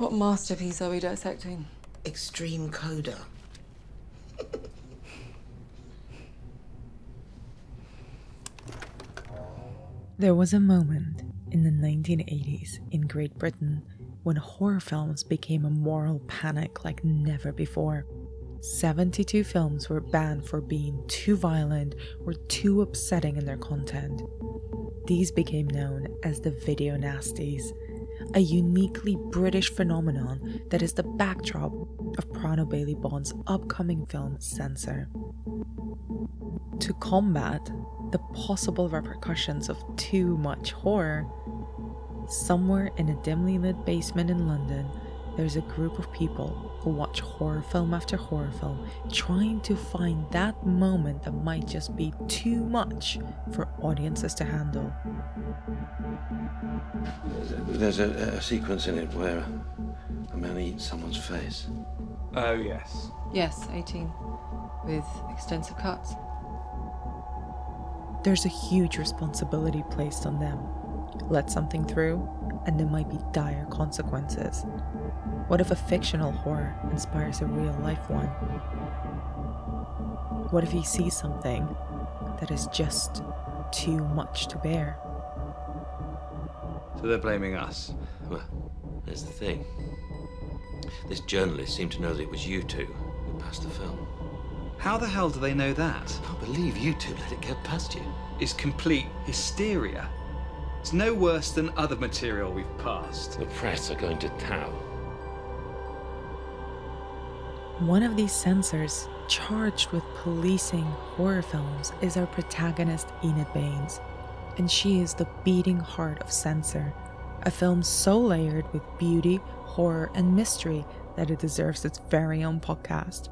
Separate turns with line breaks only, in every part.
What masterpiece are we dissecting?
Extreme Coda.
There was a moment in the 1980s in Great Britain when horror films became a moral panic like never before. 72 films were banned for being too violent or too upsetting in their content. These became known as the video nasties, a uniquely British phenomenon that is the backdrop of Prano Bailey Bond's upcoming film Censor. To combat the possible repercussions of too much horror, somewhere in a dimly lit basement in London, there's a group of people who watch horror film after horror film, trying to find that moment that might just be too much for audiences to handle.
There's a, a sequence in it where a man eats someone's face.
Oh, yes.
Yes, 18. With extensive cuts.
There's a huge responsibility placed on them. Let something through, and there might be dire consequences. What if a fictional horror inspires a real life one? What if you see something that is just too much to bear?
So they're blaming us.
Well, there's the thing. This journalist seemed to know that it was you two who passed the film.
How the hell do they know that?
I can't believe you two let it get past you.
It's complete hysteria. It's no worse than other material we've passed.
The press are going to town.
One of these censors charged with policing horror films is our protagonist Enid Baines, and she is the beating heart of Censor, a film so layered with beauty, horror, and mystery that it deserves its very own podcast.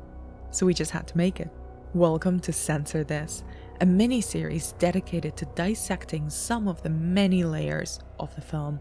So we just had to make it. Welcome to Censor This, a mini series dedicated to dissecting some of the many layers of the film.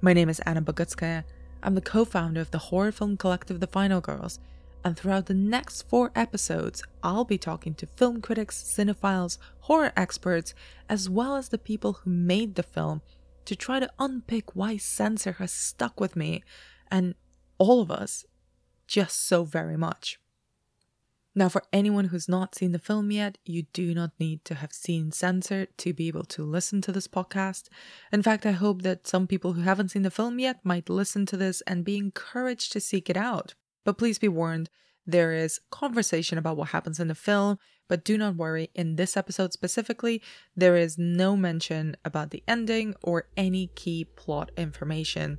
My name is Anna Bogutskaya. I'm the co founder of the horror film collective The Final Girls, and throughout the next four episodes, I'll be talking to film critics, cinephiles, horror experts, as well as the people who made the film to try to unpick why censor has stuck with me and all of us just so very much. Now, for anyone who's not seen the film yet, you do not need to have seen Censor to be able to listen to this podcast. In fact, I hope that some people who haven't seen the film yet might listen to this and be encouraged to seek it out. But please be warned, there is conversation about what happens in the film, but do not worry, in this episode specifically, there is no mention about the ending or any key plot information.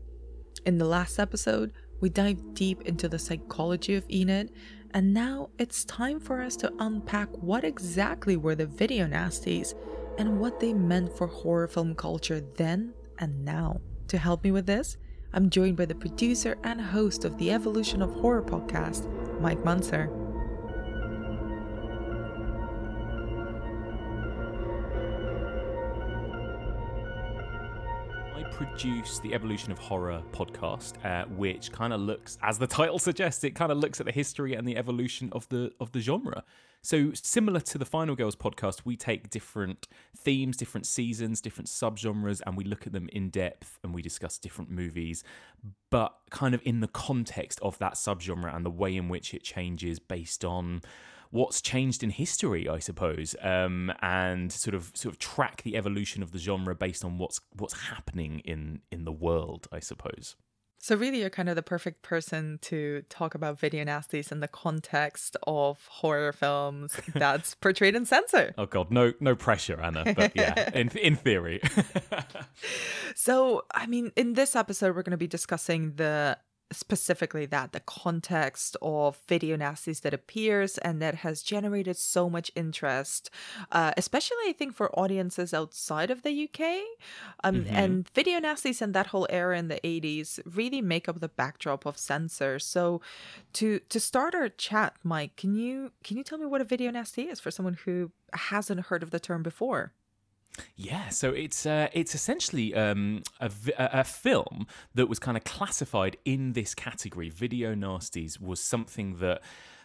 In the last episode, we dive deep into the psychology of Enid and now it's time for us to unpack what exactly were the video nasties and what they meant for horror film culture then and now. To help me with this, I'm joined by the producer and host of the Evolution of Horror podcast, Mike Muncer.
I produce the Evolution of Horror podcast, uh, which kind of looks, as the title suggests, it kind of looks at the history and the evolution of the of the genre. So similar to the Final Girls podcast, we take different themes, different seasons, different subgenres, and we look at them in depth and we discuss different movies, but kind of in the context of that subgenre and the way in which it changes based on what's changed in history, I suppose, um, and sort of sort of track the evolution of the genre based on what's what's happening in in the world, I suppose.
So really, you're kind of the perfect person to talk about video nasties in the context of horror films that's portrayed in censor.
Oh God, no, no pressure, Anna. But yeah, in in theory.
so, I mean, in this episode, we're going to be discussing the specifically that the context of video nasties that appears and that has generated so much interest uh, especially i think for audiences outside of the uk um, mm-hmm. and video nasties and that whole era in the 80s really make up the backdrop of censor. So to to start our chat mike can you can you tell me what a video nasty is for someone who hasn't heard of the term before
yeah, so it's uh, it's essentially um, a, a film that was kind of classified in this category. Video nasties was something that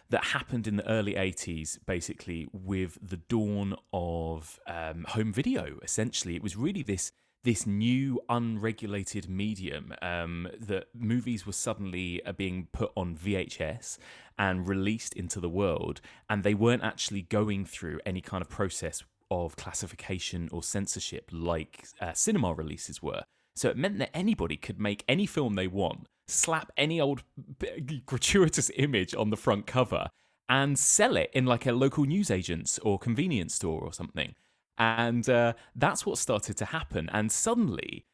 that happened in the early 80s, basically, with the dawn of um, home video, essentially. It was really this. This new unregulated medium um, that movies were suddenly uh, being put on VHS and released into the world, and they weren't actually going through any kind of process of classification or censorship like uh, cinema releases were. So it meant that anybody could make any film they want, slap any old gratuitous image on the front cover, and sell it in like a local newsagent's or convenience store or something. And uh, that's what started to happen. And suddenly,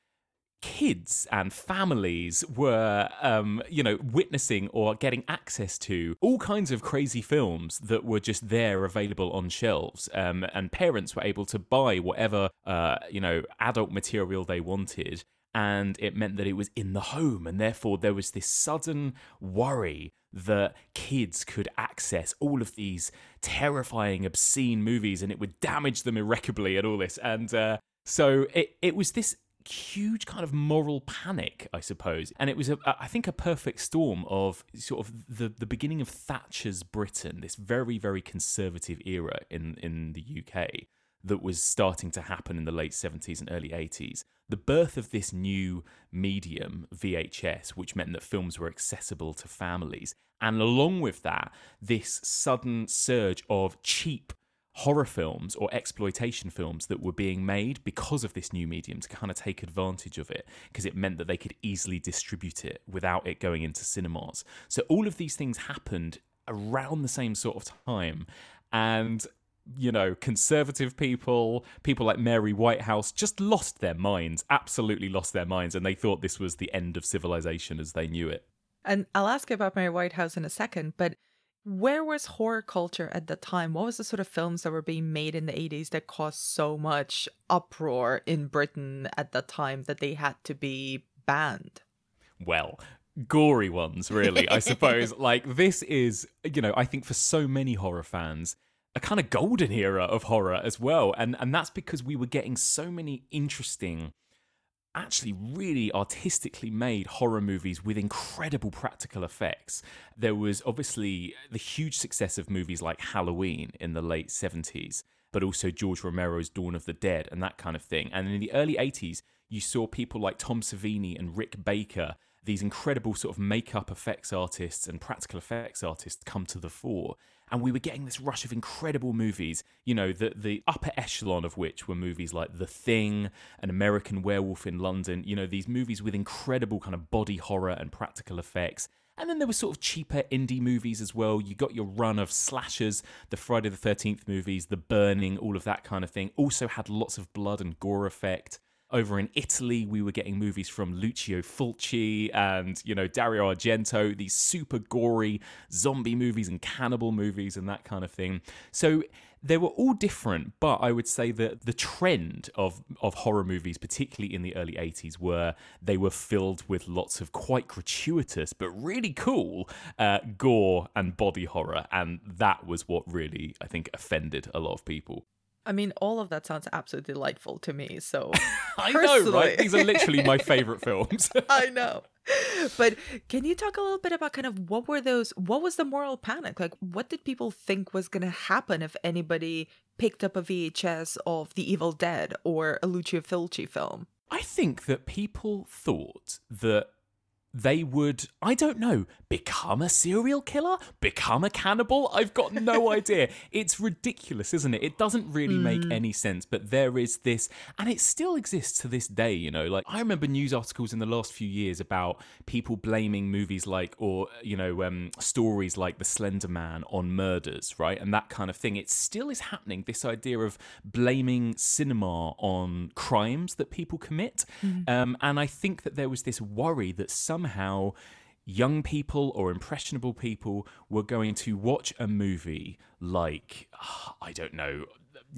kids and families were, um, you know, witnessing or getting access to all kinds of crazy films that were just there available on shelves. Um, and parents were able to buy whatever, uh, you know, adult material they wanted. And it meant that it was in the home. And therefore, there was this sudden worry that kids could access all of these terrifying, obscene movies and it would damage them irreparably and all this. And uh, so it, it was this huge kind of moral panic, I suppose. And it was, a, I think, a perfect storm of sort of the, the beginning of Thatcher's Britain, this very, very conservative era in, in the UK that was starting to happen in the late 70s and early 80s. The birth of this new medium, VHS, which meant that films were accessible to families. And along with that, this sudden surge of cheap horror films or exploitation films that were being made because of this new medium to kind of take advantage of it because it meant that they could easily distribute it without it going into cinemas. So all of these things happened around the same sort of time and you know, conservative people, people like Mary Whitehouse just lost their minds, absolutely lost their minds, and they thought this was the end of civilization as they knew it.
And I'll ask about Mary Whitehouse in a second, but where was horror culture at the time? What was the sort of films that were being made in the 80s that caused so much uproar in Britain at the time that they had to be banned?
Well, gory ones, really, I suppose. like, this is, you know, I think for so many horror fans, a kind of golden era of horror as well. And, and that's because we were getting so many interesting actually really artistically made horror movies with incredible practical effects. There was obviously the huge success of movies like Halloween in the late 70s, but also George Romero's Dawn of the Dead and that kind of thing. And in the early 80s, you saw people like Tom Savini and Rick Baker, these incredible sort of makeup effects artists and practical effects artists come to the fore and we were getting this rush of incredible movies, you know, the the upper echelon of which were movies like The Thing, An American Werewolf in London, you know, these movies with incredible kind of body horror and practical effects. And then there were sort of cheaper indie movies as well. You got your run of slashers, the Friday the 13th movies, The Burning, all of that kind of thing. Also had lots of blood and gore effect. Over in Italy, we were getting movies from Lucio Fulci and, you know, Dario Argento, these super gory zombie movies and cannibal movies and that kind of thing. So they were all different, but I would say that the trend of, of horror movies, particularly in the early 80s, were they were filled with lots of quite gratuitous but really cool uh, gore and body horror. And that was what really, I think, offended a lot of people.
I mean, all of that sounds absolutely delightful to me. So
I know, right? These are literally my favorite films.
I know. But can you talk a little bit about kind of what were those what was the moral panic? Like what did people think was going to happen if anybody picked up a VHS of The Evil Dead or a Lucio Fulci film?
I think that people thought that they would, I don't know, become a serial killer? Become a cannibal? I've got no idea. It's ridiculous, isn't it? It doesn't really mm. make any sense, but there is this, and it still exists to this day, you know. Like, I remember news articles in the last few years about people blaming movies like, or, you know, um, stories like The Slender Man on murders, right? And that kind of thing. It still is happening, this idea of blaming cinema on crimes that people commit. Mm. Um, and I think that there was this worry that some somehow young people or impressionable people were going to watch a movie like ah, I don't know,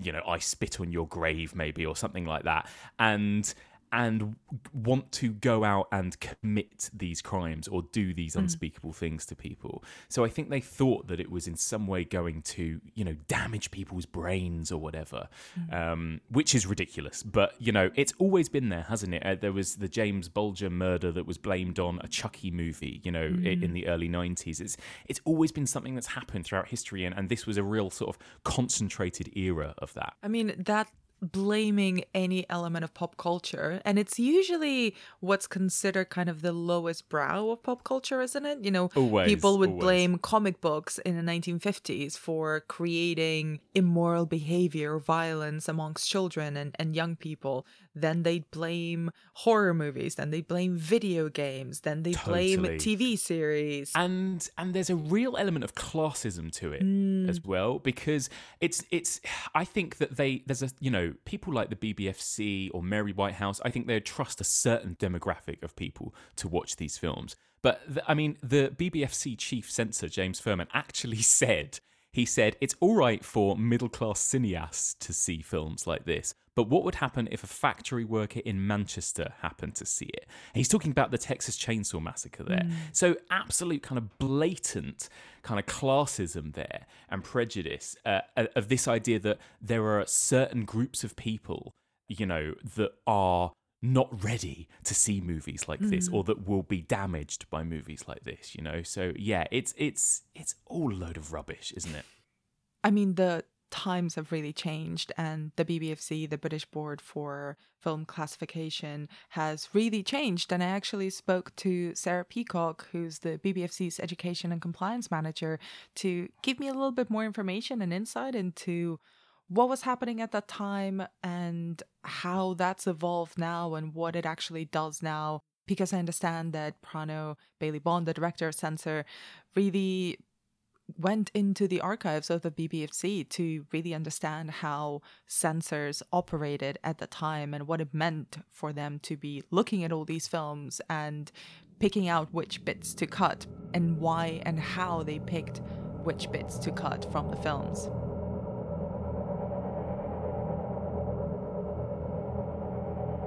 you know, I spit on your grave maybe or something like that. And and want to go out and commit these crimes or do these unspeakable things to people. So I think they thought that it was in some way going to, you know, damage people's brains or whatever, um, which is ridiculous. But, you know, it's always been there, hasn't it? Uh, there was the James Bulger murder that was blamed on a Chucky movie, you know, i in the early 90s. It's, it's always been something that's happened throughout history, and, and this was a real sort of concentrated era of that.
I mean, that blaming any element of pop culture, and it's usually what's considered kind of the lowest brow of pop culture, isn't it? You know,
Always,
people would
always.
blame comic books in the 1950s for creating immoral behavior, violence amongst children and, and young people. Then they'd blame horror movies, then they blame video games, then they blame
Totally.
TV series.
and and there's a real element of classism to it mm. as well because it's it's I think that they there's a you know people like the BBFC or Mary Whitehouse I think they trust a certain demographic of people to watch these films but the, I mean the BBFC chief censor James Ferman actually said he said it's all right for middle class cineasts to see films like this, but what would happen if a factory worker in Manchester happened to see it? And he's talking about the Texas Chainsaw Massacre there. Mm. So, absolute kind of blatant kind of classism there and prejudice uh, uh, of this idea that there are certain groups of people, you know, that are not ready to see movies like this mm. or that will be damaged by movies like this you know so yeah it's it's it's all a load of rubbish isn't it
I mean, the times have really changed, and the BBFC, the British Board for Film Classification, has really changed. And I actually spoke to Sarah Peacock, who's the BBFC's Education and Compliance Manager, to give me a little bit more information and insight into what was happening at that time and how that's evolved now and what it actually does now. Because I understand that Prano Bailey Bond, the director of Censor, really went into the archives of the BBFC to really understand how censors operated at the time and what it meant for them to be looking at all these films and picking out which bits to cut and why and how they picked which bits to cut from the films.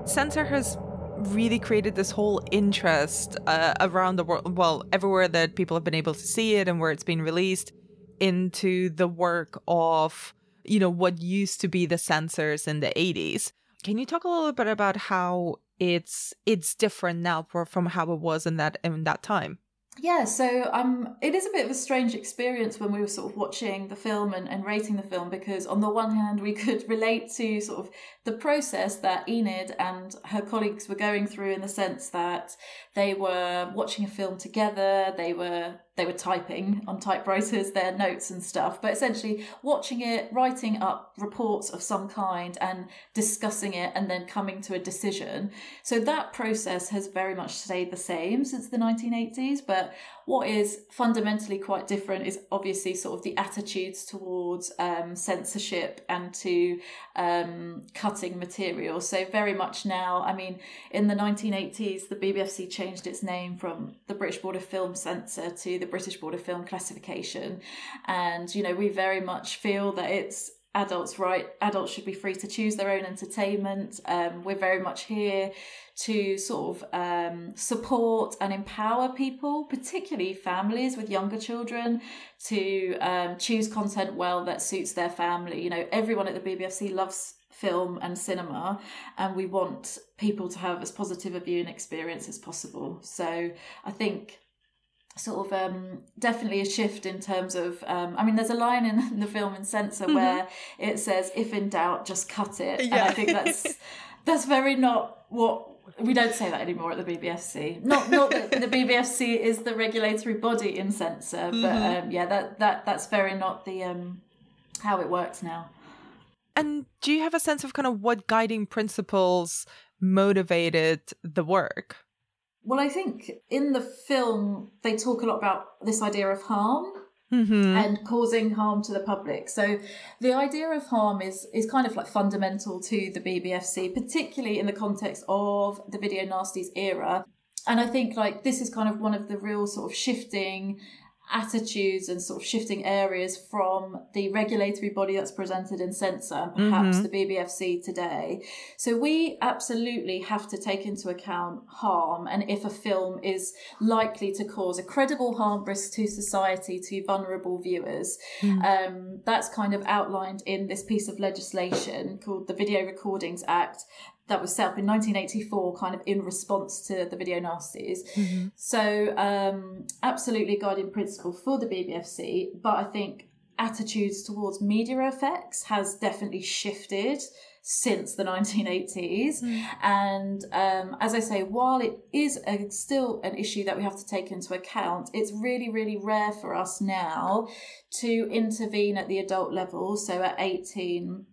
Censor has really created this whole interest uh, around the world, well, everywhere that people have been able to see it and where it's been released, into the work of, you know, what used to be the censors in the 80s. Can you talk a little bit about how it's it's different now for, from how it was in that in that time?
Yeah, so um, it is a bit of a strange experience when we were sort of watching the film and, and rating the film because, on the one hand, we could relate to sort of the process that Enid and her colleagues were going through in the sense that they were watching a film together, they were they were typing on typewriters their notes and stuff, but essentially watching it, writing up reports of some kind, and discussing it, and then coming to a decision. So that process has very much stayed the same since the 1980s, but what is fundamentally quite different is obviously sort of the attitudes towards um, censorship and to um, cutting material. So, very much now, I mean, in the 1980s, the BBFC changed its name from the British Board of Film Censor to the British Board of Film Classification. And, you know, we very much feel that it's adults right adults should be free to choose their own entertainment. Um, we're very much here to sort of um, support and empower people particularly families with younger children to um, choose content well that suits their family. You know everyone at the bbfc loves film and cinema and we want people to have as positive a viewing experience as possible. So i think sort of um, definitely a shift in terms of um, I mean there's a line in the film in Censor where it says if in doubt just cut it. And I think that's that's very not what we don't say that anymore at the BBFC not not that the BBFC is the regulatory body in Censor but um, yeah that that that's very not the um, how it works now.
And do you have a sense of kind of what guiding principles motivated the work?
Well I think in the film they talk a lot about this idea of harm
Mm-hmm.
and causing harm to the public. So the idea of harm is is kind of like fundamental to the BBFC, particularly in the context of the video nasties era. And I think like this is kind of one of the real sort of shifting attitudes and sort of shifting areas from the regulatory body that's presented in censor and perhaps the BBFC today. So we absolutely have to take into account harm and if a film is likely to cause a credible harm risk to society to vulnerable viewers. Um, that's kind of outlined in this piece of legislation called the Video Recordings Act that was set up in 1984 kind of in response to the video nasties so um, absolutely guiding principle for the bbfc but i think attitudes towards media effects has definitely shifted since the 1980s and um, as i say while it is a, still an issue that we have to take into account it's really really rare for us now to intervene at the adult level so at 18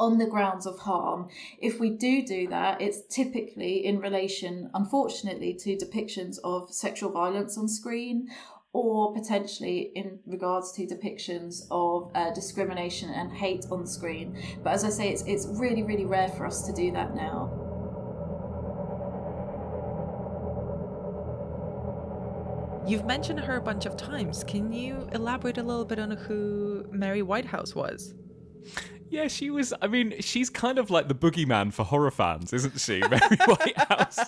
on the grounds of harm. If we do do that, it's typically in relation, unfortunately, to depictions of sexual violence on screen or potentially in regards to depictions of uh, discrimination and hate on screen. But as I say, it's, it's really, really rare for us to do that now.
You've mentioned her a bunch of times. Can you elaborate a little bit on who Mary Whitehouse was?
Yeah, she was. I mean, she's kind of like the boogeyman for horror fans, isn't she? Mary Whitehouse.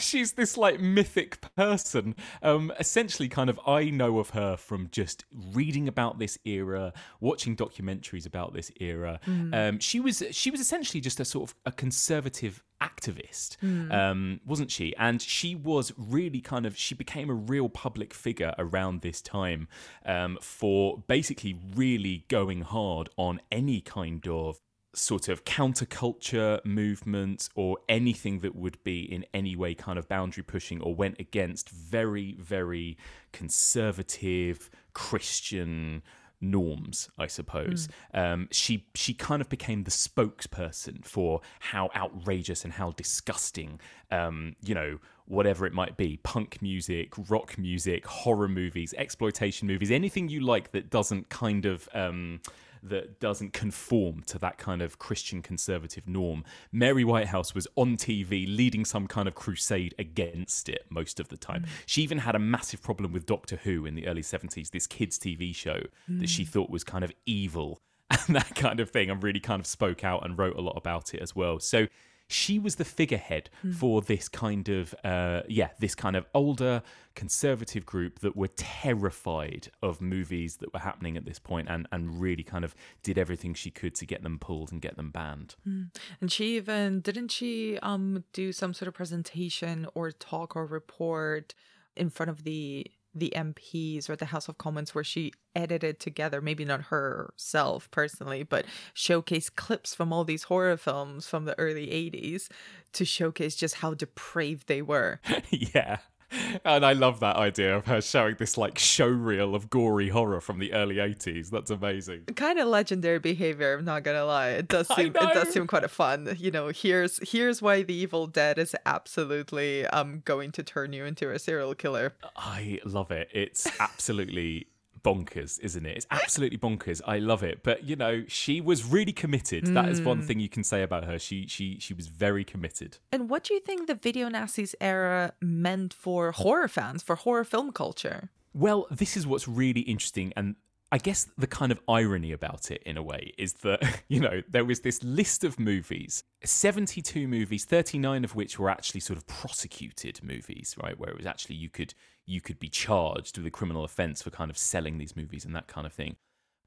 she's this like mythic person. Um, essentially, kind of, I know of her from just reading about this era, watching documentaries about this era. Um, she was she was essentially just a sort of a conservative activist, um, wasn't she? And she was really kind of she became a real public figure around this time um, for basically really going hard on any kind of sort of counterculture movement or anything that would be in any way kind of boundary pushing or went against very very conservative Christian norms, I suppose. Um, she she kind of became the spokesperson for how outrageous and how disgusting, um, you know, whatever it might be, punk music, rock music, horror movies, exploitation movies, anything you like that doesn't kind of. Um, that doesn't conform to that kind of Christian conservative norm. Mary Whitehouse was on TV leading some kind of crusade against it most of the time. Mm. She even had a massive problem with Doctor Who in the early 70s, this kids' TV show that she mm. thought was kind of evil and that kind of thing, and really kind of spoke out and wrote a lot about it as well. So she was the figurehead for this kind of uh, yeah this kind of older conservative group that were terrified of movies that were happening at this point and and really kind of did everything she could to get them pulled and get them banned.
And she even didn't she um do some sort of presentation or talk or report in front of the the MPs or the House of Commons where she edited together, maybe not herself personally, but showcased clips from all these horror films from the early 80s to showcase just how depraved they were.
yeah and I love that idea of her showing this like show reel of gory horror from the early 80s. That's amazing.
kind of legendary behavior i'm not gonna lie it does seem it does seem quite a fun you know here's here's why the evil dead is absolutely um going to turn you into a serial killer
I love it. It's absolutely bonkers, isn't it? It's absolutely bonkers. I love it. But you know, she was really committed. That is one hmm. thing you can say about her. She she she was very committed.
and what do you think the video nasties era meant for horror fans for horror film culture
Well, this is what's really interesting and I guess the kind of irony about it in a way is that, you know, there was this list of movies, 72 movies, 39 of which were actually sort of prosecuted movies, right? Where it was actually you could you could be charged with a criminal offense for kind of selling these movies and that kind of thing.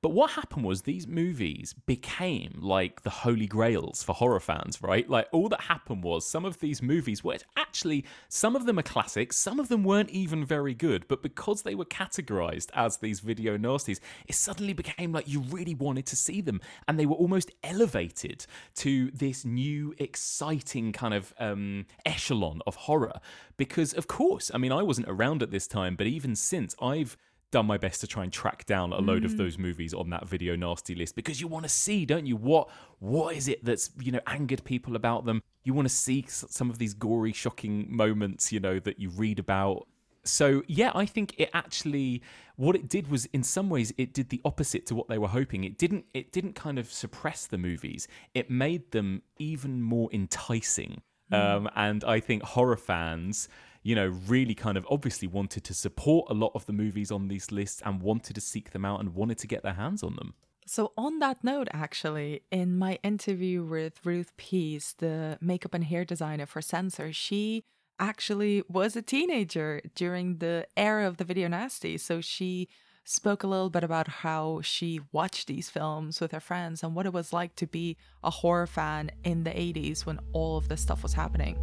But what happened was these movies became like the holy grails for horror fans, right? Like all that happened was some of these movies were actually, some of them are classics, some of them weren't even very good, but because they were categorized as these video nasties, it suddenly became like you really wanted to see them and they were almost elevated to this new, exciting kind of um, echelon of horror. Because, of course, I mean, I wasn't around at this time, but even since I've done my best to try and track down a load of those movies on that video nasty list because you want to see don't you? What what is it that's you know angered people about them? You want to see some of these gory shocking moments you know that you read about. So yeah i think it actually what it did was in some ways it did the opposite to what they were hoping. It didn't it didn't kind of suppress the movies. It made them even more enticing. Um, and i think horror fans you know, really kind of obviously wanted to support a lot of the movies on these lists and wanted to seek them out and wanted to get their hands on them.
So, on that note, actually, in my interview with Ruth Peace, the makeup and hair designer for Censor, she actually was a teenager during the era of the video nasty. So, she spoke a little bit about how she watched these films with her friends and what it was like to be a horror fan in the 80s when all of this stuff was happening.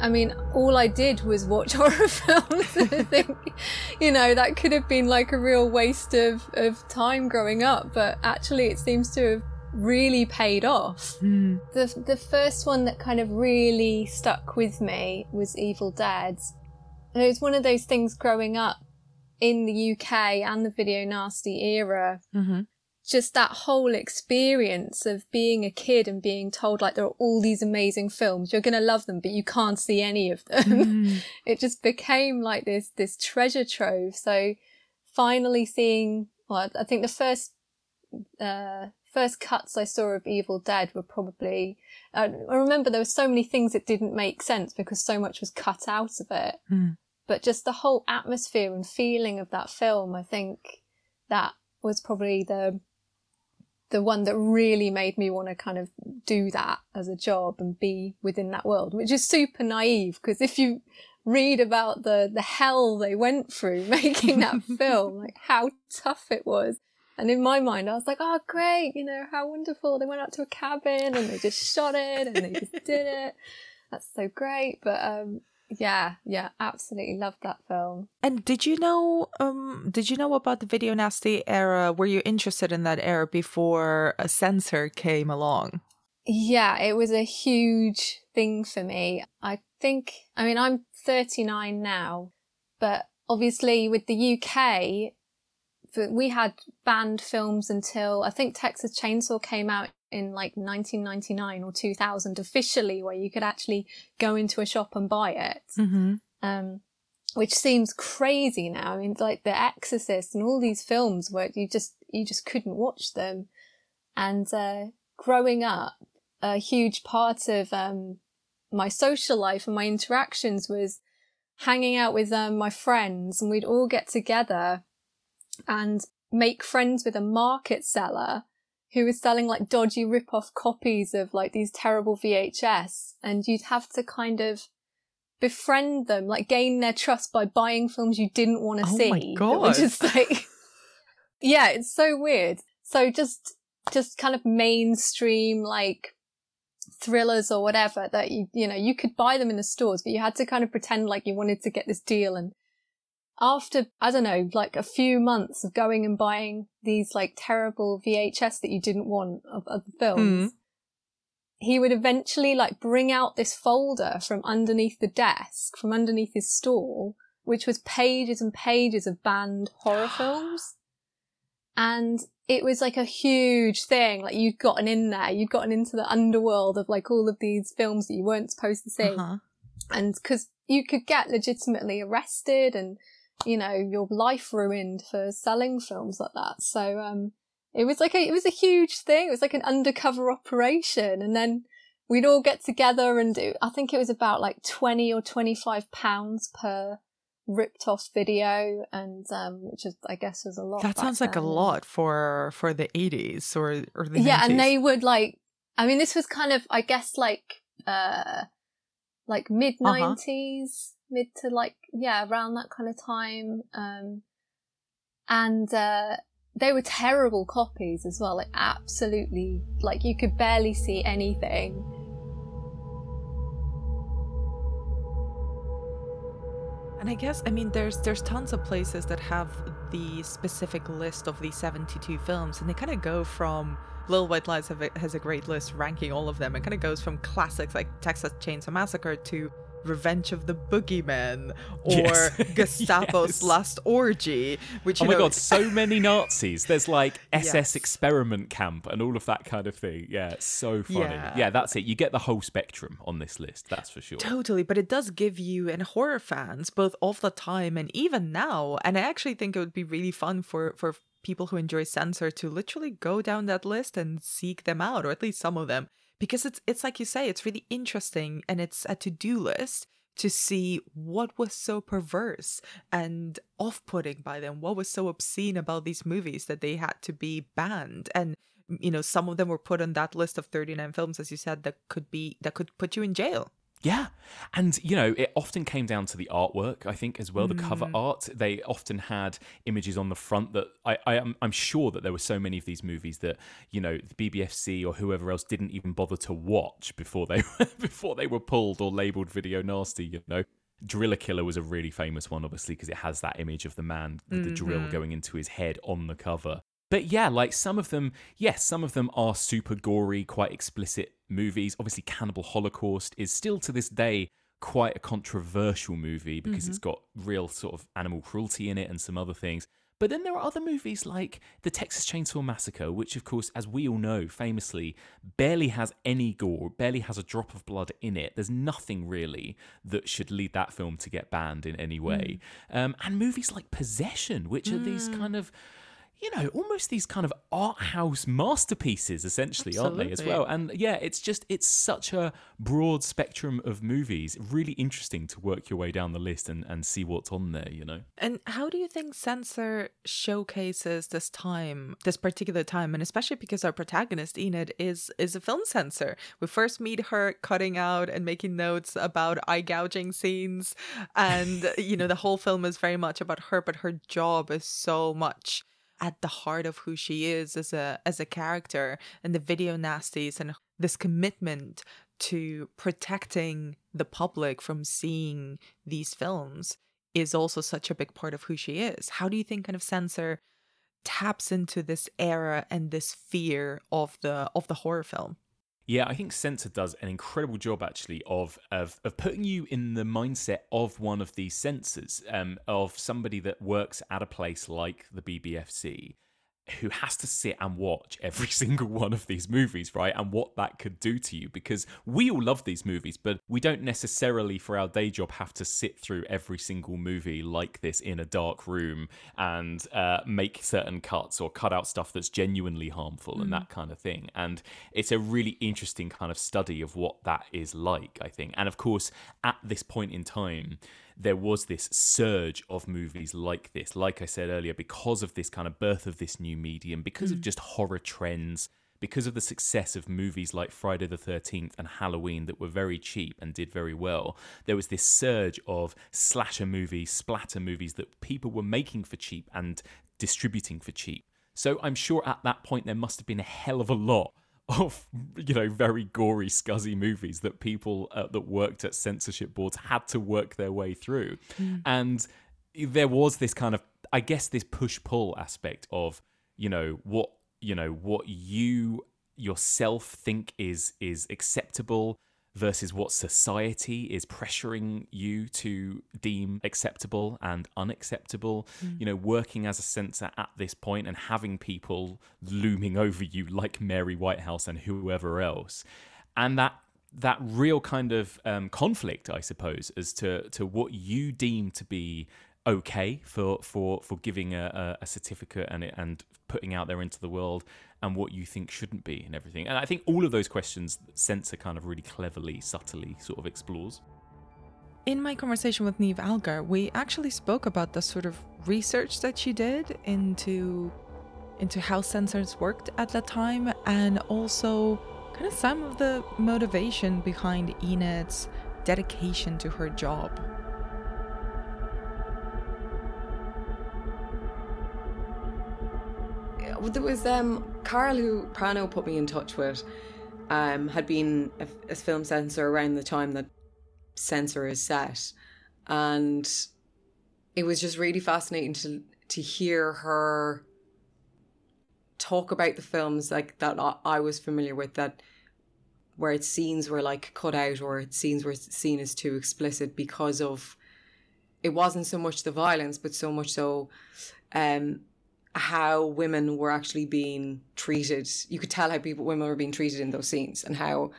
I mean, all I did was watch horror films. I think, you know, that could have been like a real waste of, of time growing up, but actually it seems to have really paid off.
Mm.
The, the first one that kind of really stuck with me was Evil Dead. And it was one of those things growing up in the UK and the video nasty era.
Mm-hmm
just that whole experience of being a kid and being told like there are all these amazing films you're going to love them but you can't see any of them
mm.
it just became like this this treasure trove so finally seeing well i think the first uh first cuts i saw of evil dead were probably uh, i remember there were so many things that didn't make sense because so much was cut out of it
mm.
but just the whole atmosphere and feeling of that film i think that was probably the the one that really made me want to kind of do that as a job and be within that world, which is super naive because if you read about the the hell they went through making that film, like how tough it was. And in my mind, I was like, oh, great, you know, how wonderful. They went out to a cabin and they just shot it and they just did it. That's so great. But um, yeah, yeah, absolutely loved that film.
And did you know um did you know about the video nasty era? Were you interested in that era before a censor came along?
Yeah, it was a huge thing for me. I think I mean I'm 39 now, but obviously with the UK we had banned films until I think Texas Chainsaw came out in like 1999 or 2000 officially where you could actually go into a shop and buy it.
Mm-hmm.
Um, which seems crazy now. I mean, like The Exorcist and all these films where you just, you just couldn't watch them. And, uh, growing up, a huge part of, um, my social life and my interactions was hanging out with, um, my friends and we'd all get together and make friends with a market seller who was selling like dodgy rip-off copies of like these terrible VHS and you'd have to kind of befriend them, like gain their trust by buying films you didn't want to
oh
see.
My God.
Which is like Yeah, it's so weird. So just just kind of mainstream like thrillers or whatever that you you know, you could buy them in the stores, but you had to kind of pretend like you wanted to get this deal and after, I don't know, like a few months of going and buying these like terrible VHS that you didn't want of other films,
Mm.
he would eventually like bring out this folder from underneath the desk, from underneath his stall, which was pages and pages of banned horror films. And it was like a huge thing. Like you'd gotten in there, you'd gotten into the underworld of like all of these films that you weren't supposed to see.
Uh-huh.
And cause you could get legitimately arrested and you know, your life ruined for selling films like that. So, um, it was like a, it was a huge thing. It was like an undercover operation. And then we'd all get together and do, I think it was about like 20 or 25 pounds per ripped off video. And, um, which is, I guess was a lot.
That sounds like a lot for for the 80s or or the
Yeah.
90s.
And they would like, I mean, this was kind of, I guess like, uh, like mid 90s mid to like yeah around that kind of time um and uh they were terrible copies as well like absolutely like you could barely see anything
And I guess I mean there's there's tons of places that have the specific list of the 72 films and they kind of go from Little White Lies a, has a great list ranking all of them. It kind of goes from classics like Texas Chainsaw Massacre to Revenge of the Boogeyman or
Yes.
Gestapo's
Yes.
Last Orgy, which
Oh my
know,
god, so many Nazis. There's like SS
Yes.
experiment camp and all of that kind of thing. Yeah, it's so funny.
Yeah.
Yeah. that's it. You get the whole spectrum on this list, that's for sure.
Totally, but it does give you and horror fans both of the time and even now. And I actually think it would be really fun for for people who enjoy censor to literally go down that list and seek them out, or at least some of them, because it's it's like you say, it's really interesting and it's a to-do list to see what was so perverse and off-putting by them, what was so obscene about these movies that they had to be banned. And you know, some of them were put on that list of 39 films, as you said, that could be that could put you in jail.
Yeah. And, you know, it often came down to the artwork, I think, as well, the cover
Mm.
art. They often had images on the front that I, I am I'm sure that there were so many of these movies that, you know, the BBFC or whoever else didn't even bother to watch before they before they were pulled or labeled video nasty, you know. Driller Killer was a really famous one, obviously, because it has that image of the man with the drill
Mhm.
going into his head on the cover. But yeah, like some of them, yes, some of them are super gory, quite explicit movies. Obviously, Cannibal Holocaust is still to this day quite a controversial movie because it's mm-hmm. got real sort of animal cruelty in it and some other things. But then there are other movies like The Texas Chainsaw Massacre, which, of course, as we all know, famously, barely has any gore, barely has a drop of blood in it. There's nothing really that should lead that film to get banned in any way. Mm. Um, and movies like Possession, which are these mm. kind of you know, almost these kind of art house masterpieces, essentially, aren't they, as well? And yeah, it's just, it's such a broad spectrum of movies. Really interesting to work your way down the list and, and see what's on there, you know?
And how do you think censor showcases this time, this particular time, and especially because our protagonist Enid is is a film censor. We first meet her cutting out and making notes about eye gouging scenes, and you know the whole film is very much about her, but her job is so much at the heart of who she is as a as a character, and the video nasties and this commitment to protecting the public from seeing these films is also such a big part of who she is. How do you think kind of censor taps into this era and this fear of the of the horror film?
Yeah, I think Censor does an incredible job actually of of, of putting you in the mindset of one of these censors, um, of somebody that works at a place like the BBFC, who has to sit and watch every single one of these movies, right? And what that could do to you. Because we all love these movies, but we don't necessarily, for our day job, have to sit through every single movie like this in a dark room and uh, make certain cuts or cut out stuff that's genuinely harmful and that kind of thing. And it's a really interesting kind of study of what that is like, I think. And of course, at this point in time, there was this surge of movies like this, like I said earlier, because of this kind of birth of this new medium, because of mm. just horror trends, because of the success of movies like Friday the 13th and Halloween that were very cheap and did very well. There was this surge of slasher movies, splatter movies that people were making for cheap and distributing for cheap. So I'm sure at that point there must have been a hell of a lot of you know very gory scuzzy movies that people uh, that worked at censorship boards had to work their way through. And there was this kind of i guess this push pull aspect of you know what you know what you yourself think is is acceptable versus what society is pressuring you to deem acceptable and unacceptable. You know, working as a censor at this point and having people looming over you like Mary Whitehouse and whoever else, and that that real kind of um, conflict, I suppose, as to to what you deem to be okay for for for giving a, a, a certificate and it, and putting out there into the world and what you think shouldn't be and everything and i think all of those questions censor kind of really cleverly subtly sort of explores
In my conversation with Niamh Algar, we actually spoke about the sort of research that she did into into how censors worked at that time and also kind of some of the motivation behind Enid's dedication to her job.
There was um Carl who Prano put me in touch with um had been a, a film censor around the time that censor is set. And it was just really fascinating to to hear her talk about the films like that I, was familiar with that where its scenes were like cut out or its scenes were seen as too explicit because of it wasn't so much the violence but so much so um how women were actually being treated. You could tell how people women were being treated in those scenes and how,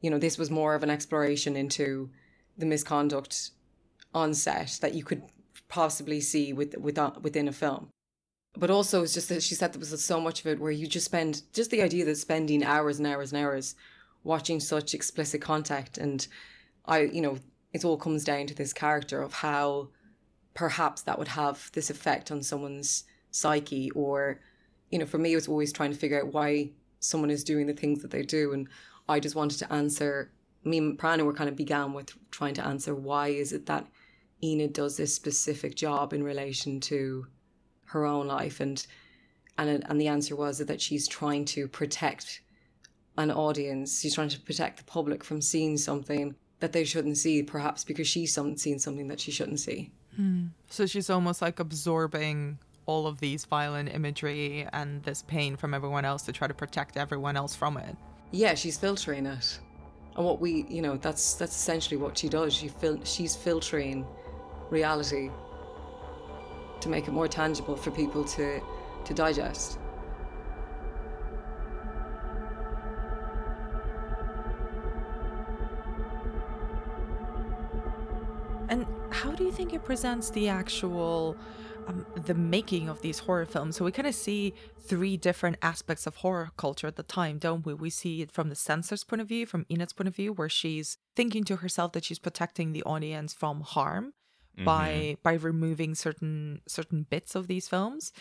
you know, this was more of an exploration into the misconduct on set that you could possibly see with, with uh, within a film. But also, it's just that she said there was so much of it where you just spend just the idea that spending hours and hours and hours watching such explicit contact, and I, you know, it all comes down to this character of how perhaps that would have this effect on someone's psyche, or, you know, for me, it was always trying to figure out why someone is doing the things that they do, and I just wanted to answer. Me and Prano were kind of began with trying to answer why is it that Enid does this specific job in relation to her own life? And and and the answer was that she's trying to protect an audience. She's trying to protect the public from seeing something that they shouldn't see perhaps because she's seen something that she shouldn't see. Hmm.
So she's almost like absorbing all of these violent imagery and this pain from everyone else to try to protect everyone else from it.
yeah she's filtering it. And what we you know that's that's essentially what she does. She fil- she's filtering reality to make it more tangible for people to to digest.
And how do you think it presents the actual Um, the making of these horror films? So we kind of see three different aspects of horror culture at the time, don't we? We see it from the censor's point of view, from Enid's point of view, where she's thinking to herself that she's protecting the audience from harm by mm-hmm. by removing certain certain bits of these films.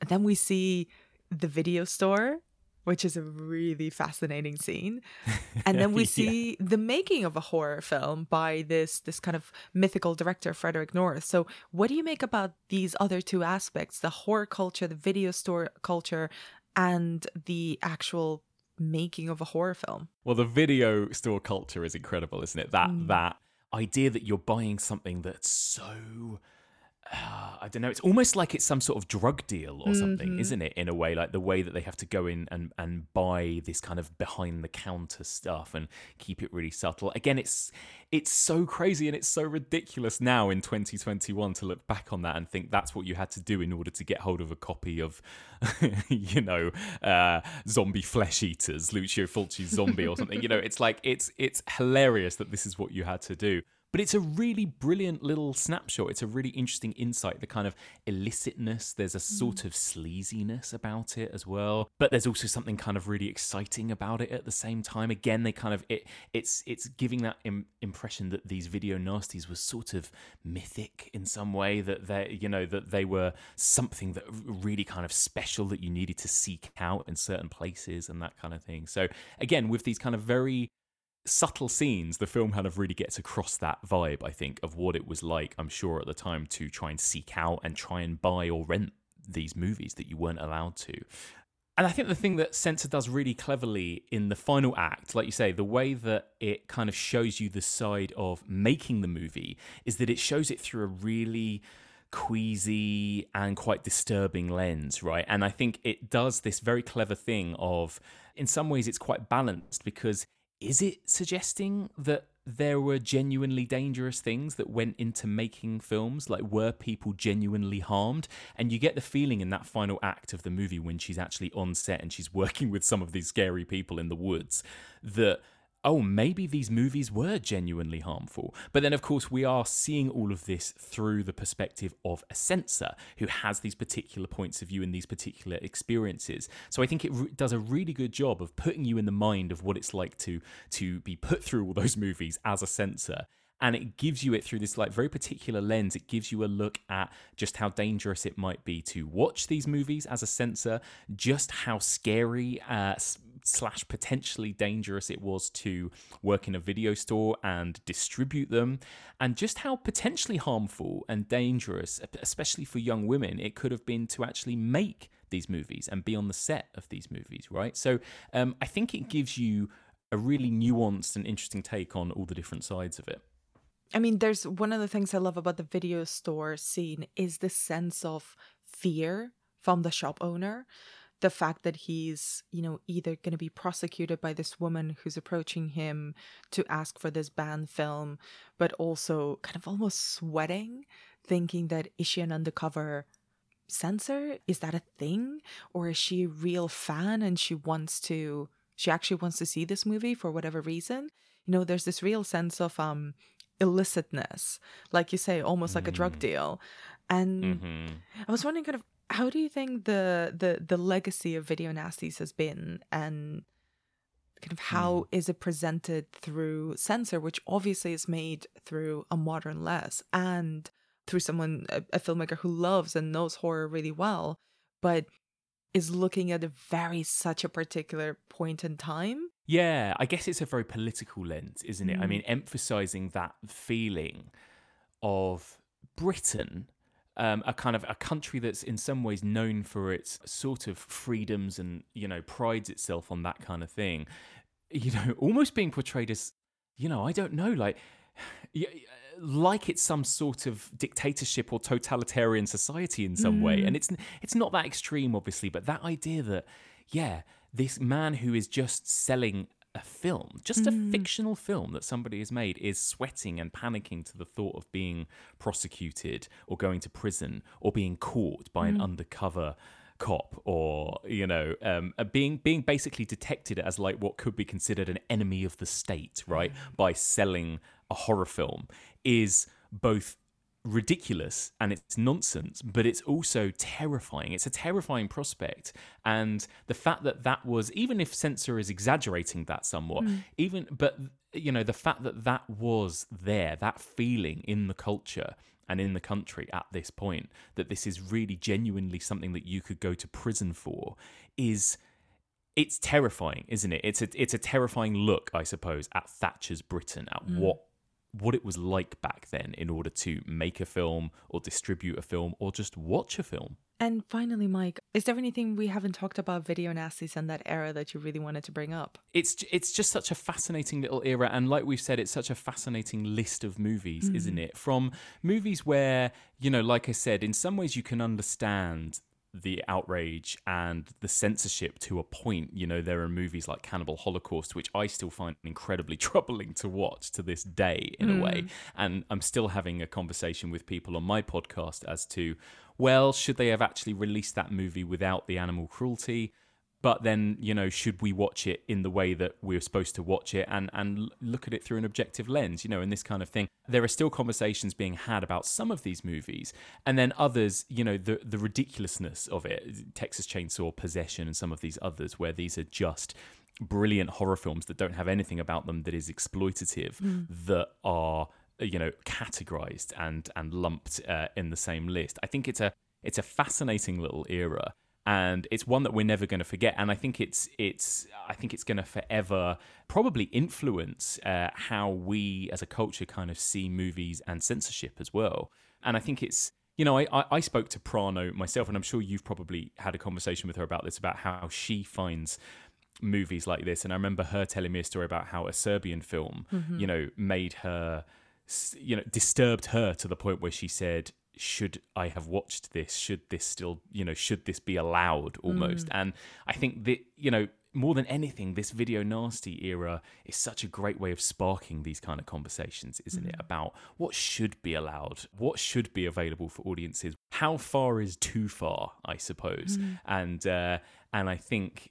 And then we see the video store, which is a really fascinating scene. And then we
Yeah.
see the making of a horror film by this this kind of mythical director Frederick North. So what do you make about these other two aspects, the horror culture, the video store culture and the actual making of a horror film?
Well, the video store culture is incredible, isn't it? That mm. that idea that you're buying something that's so uh, I don't know. It's almost like it's some sort of drug deal or something, isn't it? In a way, like the way that they have to go in and, and buy this kind of behind the counter stuff and keep it really subtle. Again, it's it's so crazy and it's so ridiculous now in 2021 to look back on that and think that's what you had to do in order to get hold of a copy of, you know, uh, zombie flesh eaters, Lucio Fulci's zombie or something. You know, it's like it's it's hilarious that this is what you had to do. But it's a really brilliant little snapshot. It's a really interesting insight, the kind of illicitness. There's a sort mm. of sleaziness about it as well. But there's also something kind of really exciting about it at the same time. Again, they kind of it it's it's giving that Im- impression that these video nasties were sort of mythic in some way that they you know that they were something that really kind of special that you needed to seek out in certain places and that kind of thing. So again, with these kind of very subtle scenes, the film kind of really gets across that vibe, I think, of what it was like, I'm sure, at the time to try and seek out and try and buy or rent these movies that you weren't allowed to. And I think the thing that Censor does really cleverly in the final act, like you say, the way that it kind of shows you the side of making the movie is that it shows it through a really queasy and quite disturbing lens, right? And I think it does this very clever thing of, in some ways, it's quite balanced because is it suggesting that there were genuinely dangerous things that went into making films? Like, were people genuinely harmed? And you get the feeling in that final act of the movie when she's actually on set and she's working with some of these scary people in the woods that oh, maybe these movies were genuinely harmful. But then, of course, we are seeing all of this through the perspective of a censor who has these particular points of view and these particular experiences. So I think it re- does a really good job of putting you in the mind of what it's like to to be put through all those movies as a censor and it gives you it through this like very particular lens it gives you a look at just how dangerous it might be to watch these movies as a censor just how scary uh, slash potentially dangerous it was to work in a video store and distribute them. And just how potentially harmful and dangerous especially for young women it could have been to actually make these movies and be on the set of these movies right? So um, i think it gives you a really nuanced and interesting take on all the different sides of it.
I mean, there's one of the things I love about the video store scene is the sense of fear from the shop owner. The fact that he's, you know, either going to be prosecuted by this woman who's approaching him to ask for this banned film, but also kind of almost sweating, thinking that is she an undercover censor? Is that a thing? Or is she a real fan and she wants to, she actually wants to see this movie for whatever reason? You know, there's this real sense of, um, illicitness, like you say, almost like a drug deal. And
Mm-hmm.
I was wondering, kind of, how do you think the the the legacy of video nasties has been and kind of how is it presented through censor which obviously is made through a modern lens and through someone a, a filmmaker who loves and knows horror really well but is looking at a very such a particular point in time
Yeah, I guess it's a very political lens, isn't it? I
Mm.
mean, emphasizing that feeling of Britain, um, a kind of a country that's in some ways known for its sort of freedoms and you know prides itself on that kind of thing. You know, almost being portrayed as, you know, I don't know, like. Like it's some sort of dictatorship or totalitarian society in some way,
Mm.
and it's it's not that extreme, obviously, but that idea that yeah, this man who is just selling a film, just a
Mm.
fictional film that somebody has made, is sweating and panicking to the thought of being prosecuted or going to prison or being caught by an
Mm.
undercover cop or you know um, uh, being being basically detected as like what could be considered an enemy of the state right by selling a horror film is both ridiculous and it's nonsense but it's also terrifying. It's a terrifying prospect. And the fact that that was even if censor is exaggerating that somewhat hmm. even but you know the fact that that was there that feeling in the culture and in the country at this point that this is really genuinely something that you could go to prison for is it's terrifying isn't it? It's a it's a terrifying look i suppose at thatcher's britain at hmm. what what it was like back then in order to make a film or distribute a film or just watch a film.
And finally mike is there anything we haven't talked about video nasties and that era that you really wanted to bring up?
It's it's just such a fascinating little era and like we've said it's such a fascinating list of movies isn't mm. it? From movies where you know like i said in some ways you can understand the outrage and the censorship to a point. You know there are movies like cannibal holocaust which i still find incredibly troubling to watch to this day in a way. Mm. And i'm still having a conversation with people on my podcast as to well should they have actually released that movie without the animal cruelty but then you know should we watch it in the way that we're supposed to watch it and and look at it through an objective lens you know and this kind of thing? There are still conversations being had about some of these movies and then others you know the the ridiculousness of it texas chainsaw possession and some of these others where these are just brilliant horror films that don't have anything about them that is exploitative that are you know categorized and and lumped uh, in the same list. I think it's a it's a fascinating little era and it's one that we're never going to forget and i think it's it's i think it's going to forever probably influence uh, how we as a culture kind of see movies and censorship as well. And i think it's you know I, I i spoke to prano myself and i'm sure you've probably had a conversation with her about this about how she finds movies like this. And i remember her telling me a story about how a serbian film you know made her you know disturbed her to the point where she said should i have watched this? Should this still you know should this be allowed almost? Mm. And i think that you know more than anything this video nasty era is such a great way of sparking these kind of conversations isn't it? Mm. About what should be allowed what should be available for audiences how far is too far i suppose? Mm. And uh and i think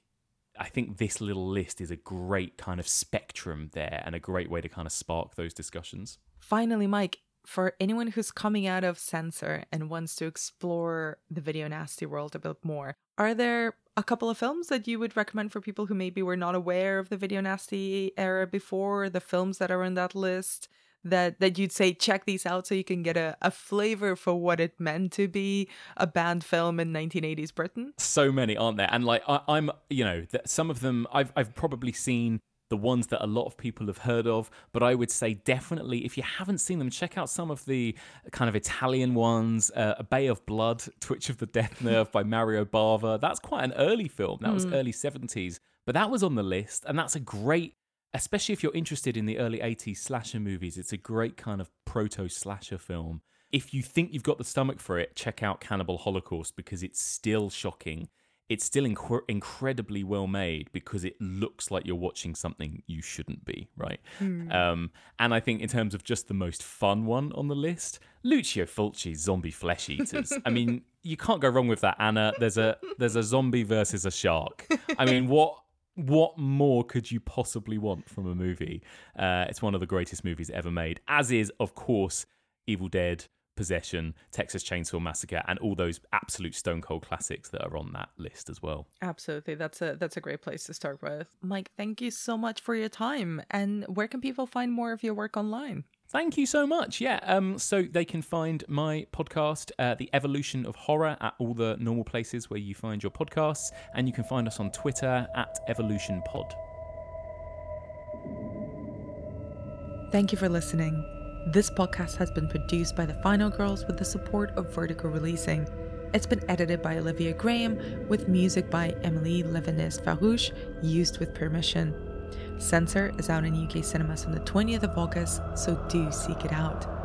I think this little list is a great kind of spectrum there and a great way to kind of spark those discussions.
Finally, Mike, for anyone who's coming out of censor and wants to explore the video nasty world a bit more, are there a couple of films that you would recommend for people who maybe were not aware of the video nasty era before, the films that are on that list? That, that you'd say check these out so you can get a, a flavor for what it meant to be a banned film in 1980s Britain.
So many, aren't there? And like I, I'm, you know, some of them I've I've probably seen the ones that a lot of people have heard of, but I would say definitely if you haven't seen them, check out some of the kind of Italian ones. Uh, a Bay of Blood, Twitch of the Death Nerve by Mario Bava. That's quite an early film. That was early 70s, but that was on the list, and that's a great especially if you're interested in the early 80s slasher movies, it's a great kind of proto slasher film. If you think you've got the stomach for it, check out Cannibal Holocaust because it's still shocking. It's still inc- incredibly well made because it looks like you're watching something you shouldn't be, right? Um, and I think in terms of just the most fun one on the list, Lucio Fulci's Zombie Flesh Eaters. I mean, you can't go wrong with that, Anna. There's a there's a zombie versus a shark. I mean, what what more could you possibly want from a movie? Uh, it's one of the greatest movies ever made, as is, of course, Evil Dead, Possession, Texas Chainsaw Massacre, and all those absolute stone cold classics that are on that list as well.
Absolutely. That's a that's a great place to start with. Mike, thank you so much for your time. And where can people find more of your work online?
Thank you so much. Yeah, um, so they can find my podcast, uh, The Evolution of Horror, at all the normal places where you find your podcasts, and you can find us on Twitter at Evolution Pod.
Thank you for listening. This podcast has been produced by the Final Girls with the support of Vertigo Releasing. It's been edited by Olivia Graham with music by Emilie Levienaise-Farrouch, used with permission. Censor is out in UK cinemas on the 20th of August, so do seek it out.